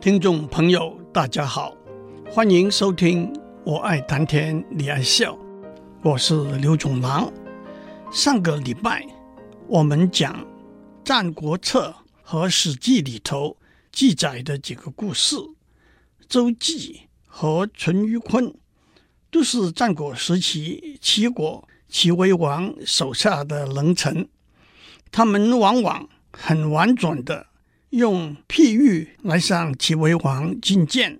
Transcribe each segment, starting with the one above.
听众朋友，大家好，欢迎收听《我爱谈天，你爱笑》，我是刘总郎。上个礼拜我们讲《战国策》和《史记》里头记载的几个故事，周忌和淳于髡都是战国时期齐国齐威王手下的能臣，他们往往很婉转的。用譬喻来向齐威王进谏，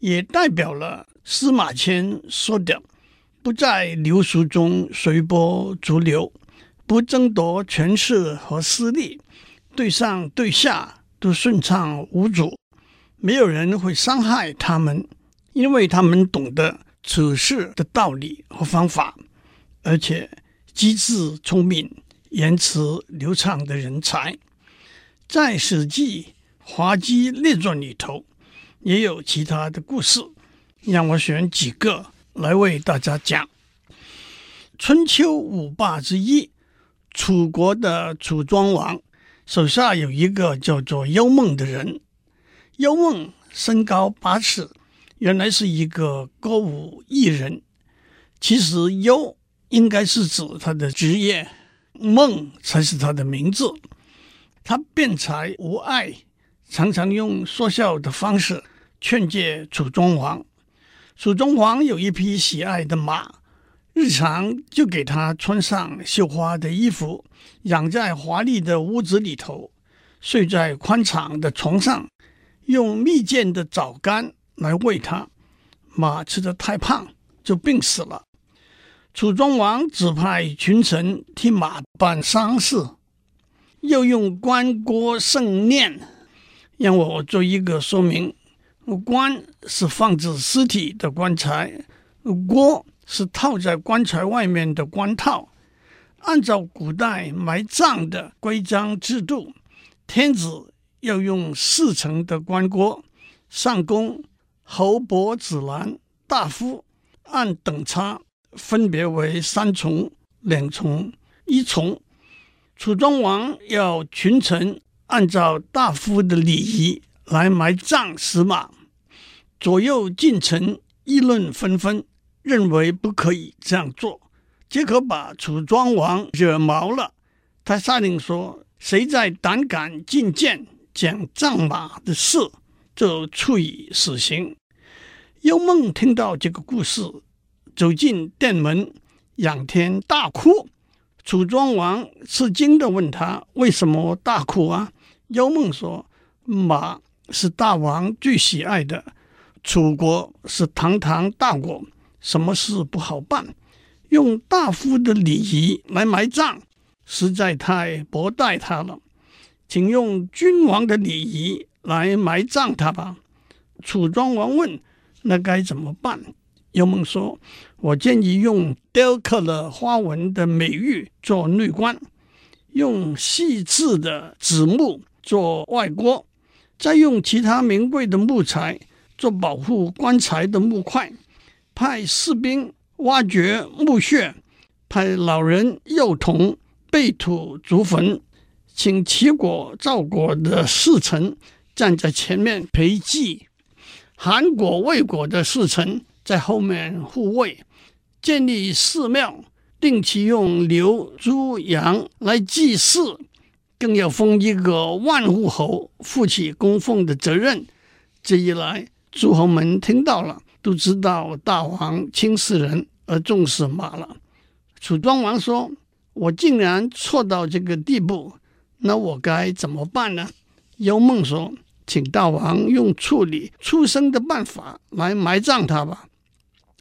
也代表了司马迁说的“不在流俗中随波逐流，不争夺权势和私利，对上对下都顺畅无阻，没有人会伤害他们，因为他们懂得处事的道理和方法，而且机智聪明、言辞流畅的人才。”在《史记·滑稽列传》里头，也有其他的故事，让我选几个来为大家讲。春秋五霸之一，楚国的楚庄王手下有一个叫做幽梦的人。幽梦身高八尺，原来是一个歌舞艺人。其实“幽”应该是指他的职业，“梦”才是他的名字。他辩才无碍，常常用说笑的方式劝诫楚庄王。楚庄王有一匹喜爱的马，日常就给他穿上绣花的衣服，养在华丽的屋子里头，睡在宽敞的床上，用蜜饯的枣干来喂他。马吃得太胖，就病死了。楚庄王指派群臣替马办丧事。要用棺椁盛殓，让我做一个说明：棺是放置尸体的棺材，椁是套在棺材外面的棺套。按照古代埋葬的规章制度，天子要用四层的棺椁，上宫、侯伯子男、大夫按等差，分别为三重、两重、一重。楚庄王要群臣按照大夫的礼仪来埋葬死马，左右近臣议论纷纷，认为不可以这样做，结果把楚庄王惹毛了。他下令说：“谁再胆敢进谏讲葬马的事，就处以死刑。”幽梦听到这个故事，走进殿门，仰天大哭。楚庄王吃惊地问他：“为什么大哭啊？”幽梦说：“马是大王最喜爱的，楚国是堂堂大国，什么事不好办？用大夫的礼仪来埋葬，实在太薄待他了。请用君王的礼仪来埋葬他吧。”楚庄王问：“那该怎么办？”幽梦说：“我建议用雕刻了花纹的美玉做内棺，用细致的紫木做外郭，再用其他名贵的木材做保护棺材的木块，派士兵挖掘墓穴，派老人幼童背土筑坟，请齐国、赵国的侍臣站在前面陪祭，韩国、魏国的侍臣。”在后面护卫，建立寺庙，定期用牛、猪、羊来祭祀，更要封一个万户侯，负起供奉的责任。这一来，诸侯们听到了，都知道大王轻视人而重视马了。楚庄王说：“我竟然错到这个地步，那我该怎么办呢？”幽梦说：“请大王用处理畜生的办法来埋葬他吧。”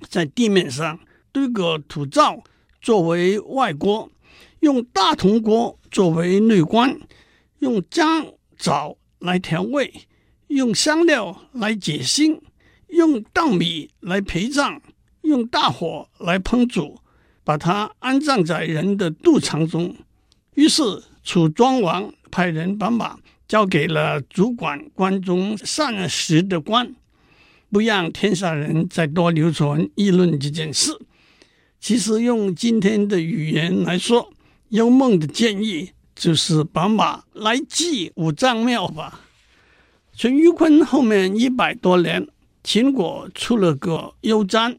在地面上堆个土灶作为外锅，用大铜锅作为内棺，用姜枣来调味，用香料来解腥，用稻米来陪葬，用大火来烹煮，把它安葬在人的肚肠中。于是楚庄王派人把马交给了主管关中膳食的官。不让天下人再多流传议论这件事。其实用今天的语言来说，幽梦的建议就是把马来祭五脏庙吧。淳于髡后面一百多年，秦国出了个邱詹。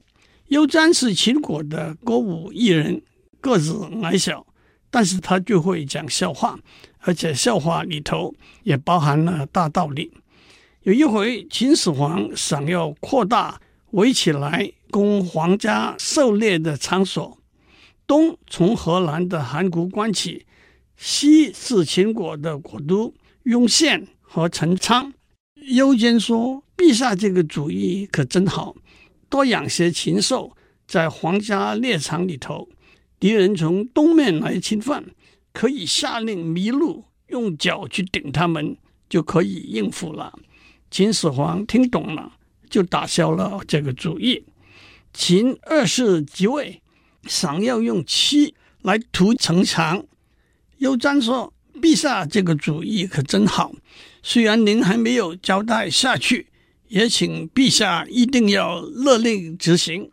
邱詹是秦国的歌舞艺人，个子矮小，但是他就会讲笑话，而且笑话里头也包含了大道理。有一回，秦始皇想要扩大围起来供皇家狩猎的场所，东从河南的函谷关起，西是秦国的国都雍县和陈仓。邱詹说：“陛下这个主意可真好，多养些禽兽，在皇家猎场里头，敌人从东面来侵犯，可以下令麋鹿用脚去顶他们，就可以应付了。”秦始皇听懂了，就打消了这个主意。秦二世即位，想要用漆来涂城墙。邱詹说：“陛下这个主意可真好，虽然您还没有交代下去，也请陛下一定要勒令执行。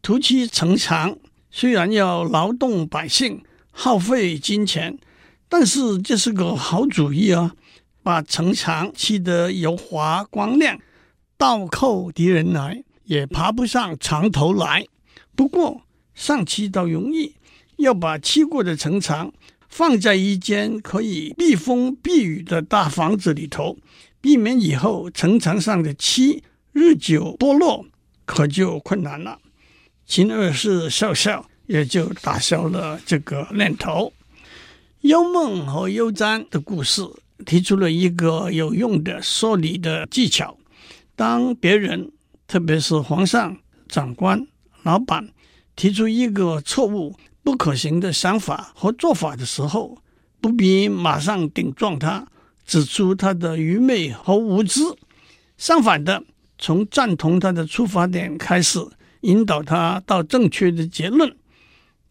涂漆城墙虽然要劳动百姓，耗费金钱，但是这是个好主意啊。”把城墙漆得油滑光亮，倒扣敌人来也爬不上墙头来。不过上漆倒容易，要把漆过的城墙放在一间可以避风避雨的大房子里头，避免以后城墙上的漆日久剥落，可就困难了。秦二世笑笑，也就打消了这个念头。幽梦和邱詹的故事。提出了一个有用的说理的技巧：当别人，特别是皇上、长官、老板，提出一个错误、不可行的想法和做法的时候，不必马上顶撞他，指出他的愚昧和无知。相反的，从赞同他的出发点开始，引导他到正确的结论。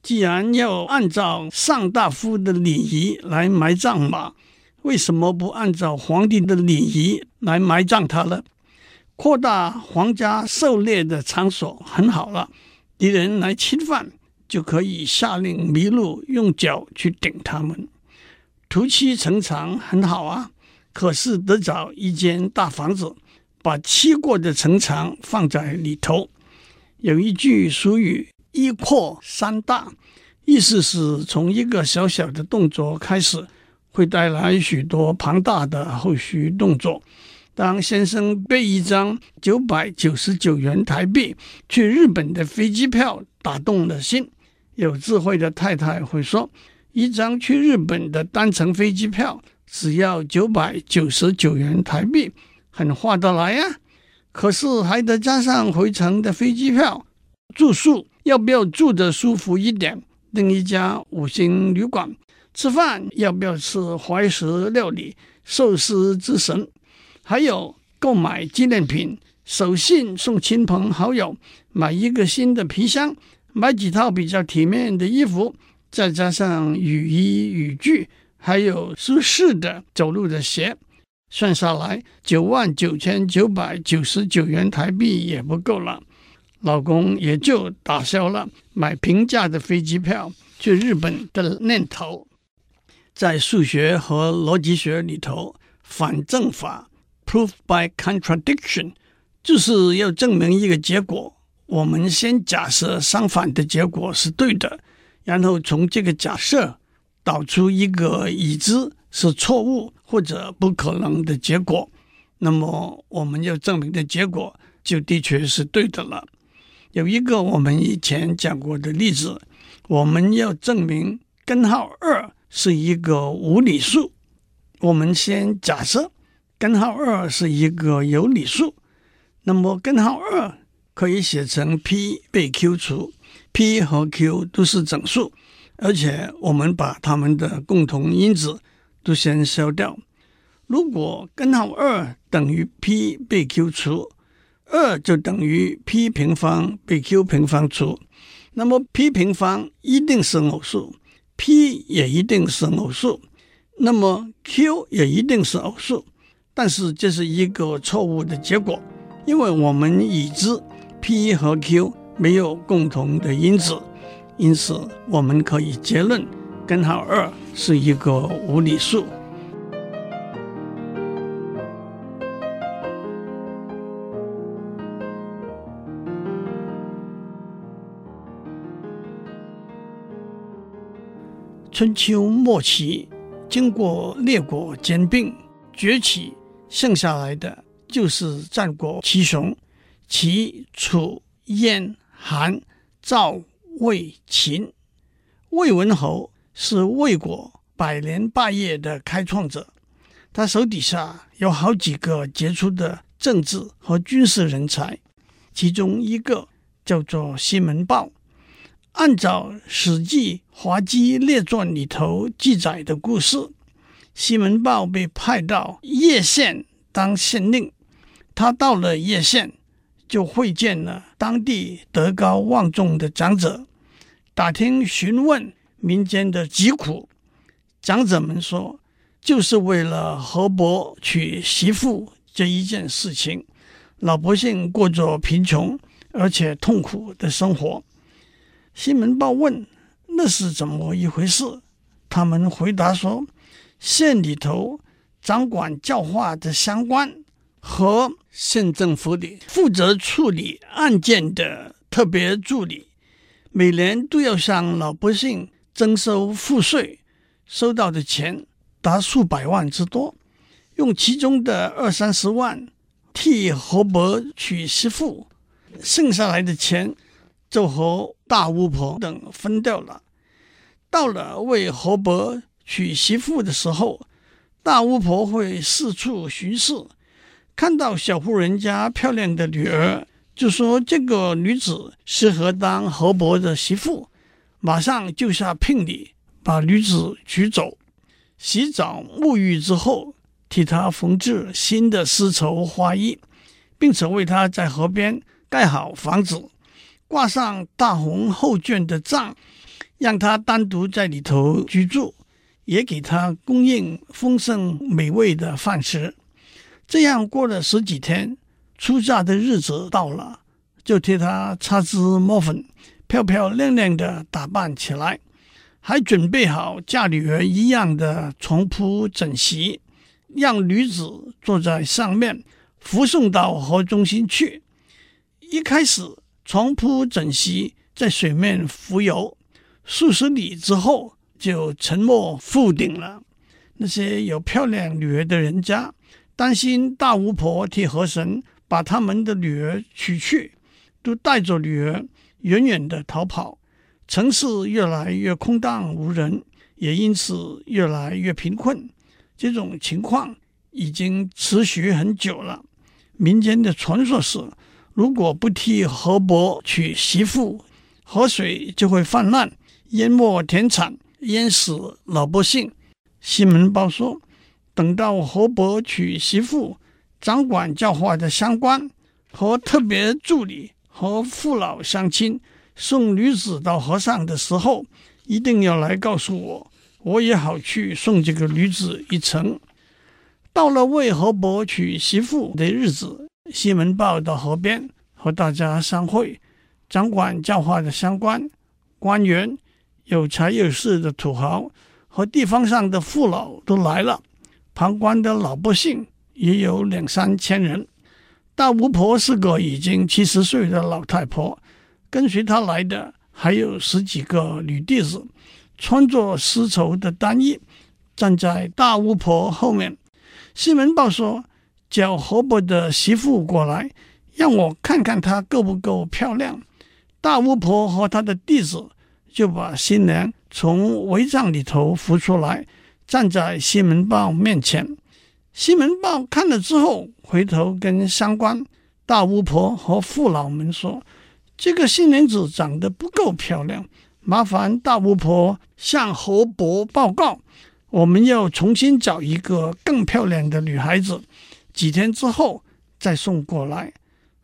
既然要按照上大夫的礼仪来埋葬马，为什么不按照皇帝的礼仪来埋葬他呢？扩大皇家狩猎的场所很好了，敌人来侵犯就可以下令麋鹿用脚去顶他们。涂漆城墙很好啊，可是得找一间大房子，把漆过的城墙放在里头。有一句俗语“一扩三大”，意思是从一个小小的动作开始。会带来许多庞大的后续动作。当先生被一张九百九十九元台币去日本的飞机票打动了心，有智慧的太太会说：“一张去日本的单程飞机票只要九百九十九元台币，很划得来呀。可是还得加上回程的飞机票，住宿要不要住得舒服一点？订一家五星旅馆。”吃饭要不要吃怀石料理、寿司之神？还有购买纪念品，手信送亲朋好友，买一个新的皮箱，买几套比较体面的衣服，再加上雨衣雨具，还有舒适的走路的鞋，算下来九万九千九百九十九元台币也不够了。老公也就打消了买平价的飞机票去日本的念头。在数学和逻辑学里头，反证法 （proof by contradiction） 就是要证明一个结果。我们先假设相反的结果是对的，然后从这个假设导出一个已知是错误或者不可能的结果，那么我们要证明的结果就的确是对的了。有一个我们以前讲过的例子，我们要证明根号二。是一个无理数，我们先假设根号二是一个有理数，那么根号二可以写成 p 被 q 除，p 和 q 都是整数，而且我们把它们的共同因子都先消掉。如果根号二等于 p 被 q 除，二就等于 p 平方被 q 平方除，那么 p 平方一定是偶数。P 也一定是偶数，那么 Q 也一定是偶数，但是这是一个错误的结果，因为我们已知 P 和 Q 没有共同的因子，因此我们可以结论根号二是一个无理数。春秋末期，经过列国兼并崛起，剩下来的就是战国七雄：齐、楚、燕、韩、赵、魏、秦。魏文侯是魏国百年霸业的开创者，他手底下有好几个杰出的政治和军事人才，其中一个叫做西门豹。按照《史记·滑稽列传》里头记载的故事，西门豹被派到叶县当县令。他到了叶县，就会见了当地德高望重的长者，打听询问民间的疾苦。长者们说，就是为了河伯娶媳妇这一件事情，老百姓过着贫穷而且痛苦的生活。西门豹问：“那是怎么一回事？”他们回答说：“县里头掌管教化的乡官和县政府里负责处理案件的特别助理，每年都要向老百姓征收赋税，收到的钱达数百万之多，用其中的二三十万替河伯娶媳妇，剩下来的钱。”就和大巫婆等分掉了。到了为河伯娶媳妇的时候，大巫婆会四处巡视，看到小户人家漂亮的女儿，就说这个女子适合当河伯的媳妇，马上就下聘礼把女子娶走。洗澡沐浴之后，替她缝制新的丝绸花衣，并且为她在河边盖好房子。挂上大红厚绢的帐，让他单独在里头居住，也给他供应丰盛美味的饭食。这样过了十几天，出嫁的日子到了，就替他擦脂抹粉，漂漂亮亮的打扮起来，还准备好嫁女儿一样的床铺枕席，让女子坐在上面，扶送到河中心去。一开始。床铺枕席在水面浮游，数十里之后就沉没覆顶了。那些有漂亮女儿的人家，担心大巫婆替河神把他们的女儿娶去，都带着女儿远远的逃跑。城市越来越空荡无人，也因此越来越贫困。这种情况已经持续很久了。民间的传说是。如果不替河伯娶媳妇，河水就会泛滥，淹没田产，淹死老百姓。西门豹说：“等到河伯娶媳妇，掌管教化的乡官和特别助理和父老乡亲送女子到河上的时候，一定要来告诉我，我也好去送这个女子一程。”到了为河伯娶媳妇的日子。西门豹到河边和大家相会，掌管教化的乡官、官员、有财有势的土豪和地方上的父老都来了，旁观的老百姓也有两三千人。大巫婆是个已经七十岁的老太婆，跟随她来的还有十几个女弟子，穿着丝绸的单衣，站在大巫婆后面。西门豹说。叫河伯的媳妇过来，让我看看她够不够漂亮。大巫婆和她的弟子就把新娘从帷帐里头扶出来，站在西门豹面前。西门豹看了之后，回头跟乡官、大巫婆和父老们说：“这个新娘子长得不够漂亮，麻烦大巫婆向河伯报告，我们要重新找一个更漂亮的女孩子。”几天之后再送过来。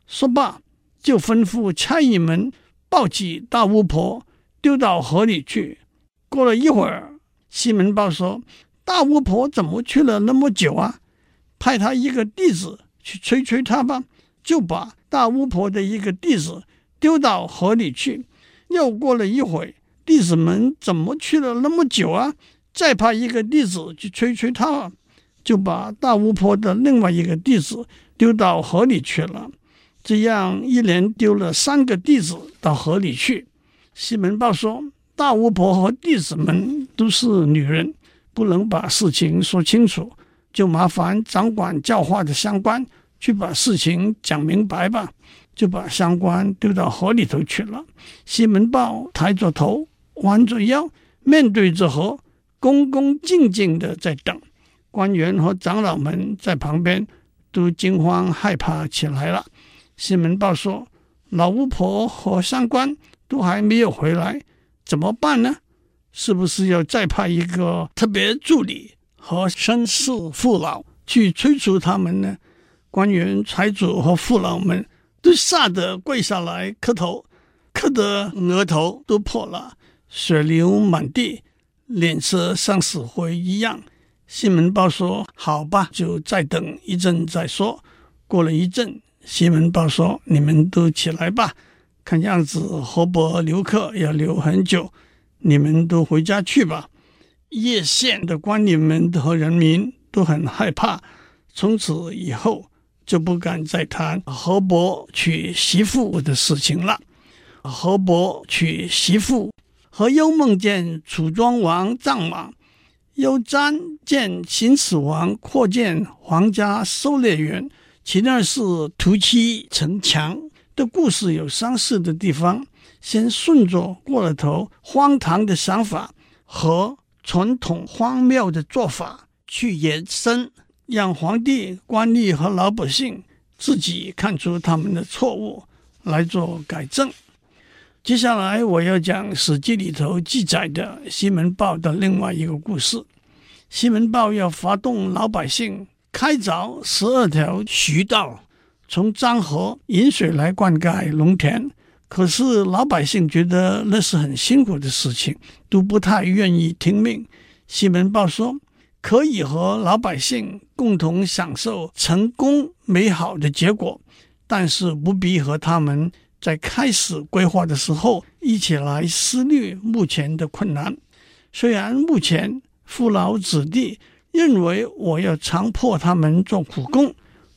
说罢，就吩咐差役们抱起大巫婆丢到河里去。过了一会儿，西门豹说：“大巫婆怎么去了那么久啊？派他一个弟子去催催他吧。”就把大巫婆的一个弟子丢到河里去。又过了一会，弟子们怎么去了那么久啊？再派一个弟子去催催他。就把大巫婆的另外一个弟子丢到河里去了，这样一连丢了三个弟子到河里去。西门豹说：“大巫婆和弟子们都是女人，不能把事情说清楚，就麻烦掌管教化的乡官去把事情讲明白吧。就把乡官丢到河里头去了。西门豹抬着头，弯着腰，面对着河，恭恭敬敬地在等。官员和长老们在旁边都惊慌害怕起来了。西门豹说：“老巫婆和上官都还没有回来，怎么办呢？是不是要再派一个特别助理和绅士父老去催促他们呢？”官员、财主和父老们。都吓得跪下来磕头，磕得额头都破了，血流满地，脸色像死灰一样。西门豹说：“好吧，就再等一阵再说。”过了一阵，西门豹说：“你们都起来吧，看样子河伯留客要留很久，你们都回家去吧。”叶县的官吏们和人民都很害怕，从此以后。就不敢再谈河伯娶媳妇的事情了。河伯娶媳妇，何忧梦见楚庄王葬马，又瞻见秦始皇扩建皇家狩猎园，其二是突起城墙的故事有相似的地方。先顺着过了头荒唐的想法和传统荒谬的做法去延伸。让皇帝、官吏和老百姓自己看出他们的错误来做改正。接下来我要讲《史记》里头记载的西门豹的另外一个故事。西门豹要发动老百姓开凿十二条渠道，从漳河引水来灌溉农田。可是老百姓觉得那是很辛苦的事情，都不太愿意听命。西门豹说。可以和老百姓共同享受成功美好的结果，但是不必和他们在开始规划的时候一起来思虑目前的困难。虽然目前父老子弟认为我要强迫他们做苦工，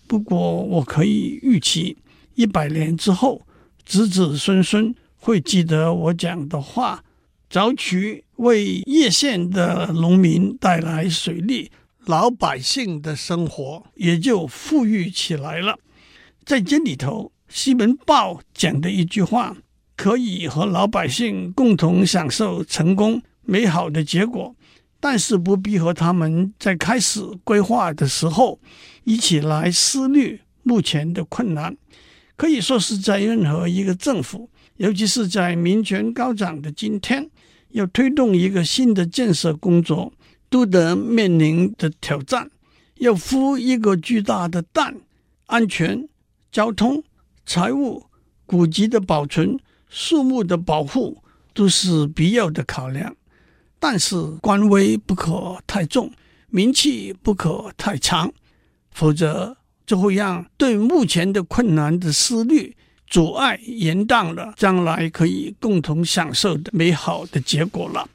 不过我可以预期一百年之后，子子孙孙会记得我讲的话。凿渠为叶县的农民带来水利，老百姓的生活也就富裕起来了。在这里头，西门豹讲的一句话，可以和老百姓共同享受成功美好的结果，但是不必和他们在开始规划的时候一起来思虑目前的困难。可以说是在任何一个政府，尤其是在民权高涨的今天。要推动一个新的建设工作，都得面临的挑战。要孵一个巨大的蛋，安全、交通、财务、古籍的保存、树木的保护，都是必要的考量。但是官威不可太重，名气不可太长，否则就会让对目前的困难的思虑。阻碍延宕了将来可以共同享受的美好的结果了。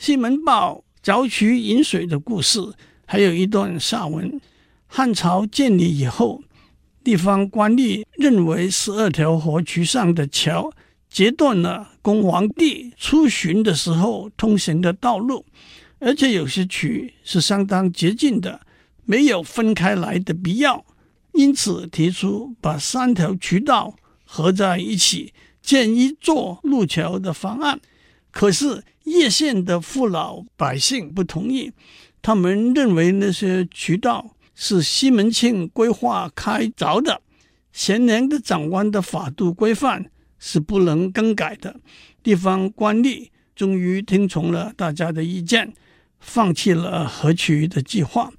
西门豹凿渠引水的故事还有一段下文。汉朝建立以后，地方官吏认为十二条河渠上的桥截断了供皇帝出巡的时候通行的道路，而且有些渠是相当接近的，没有分开来的必要，因此提出把三条渠道。合在一起建一座路桥的方案，可是叶县的父老百姓不同意，他们认为那些渠道是西门庆规划开凿的，贤良的长官的法度规范是不能更改的。地方官吏终于听从了大家的意见，放弃了河渠的计划。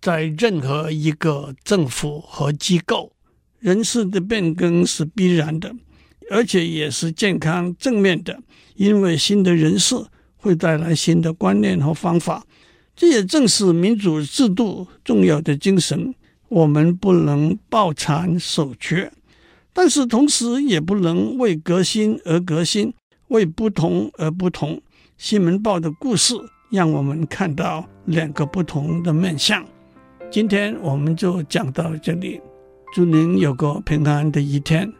在任何一个政府和机构。人事的变更是必然的，而且也是健康正面的，因为新的人事会带来新的观念和方法。这也正是民主制度重要的精神。我们不能抱残守缺，但是同时也不能为革新而革新，为不同而不同。西门豹的故事让我们看到两个不同的面向。今天我们就讲到这里。祝您有个平安的一天，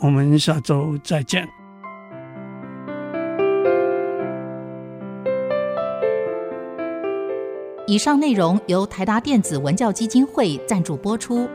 我们下周再见。以上内容由台达电子文教基金会赞助播出。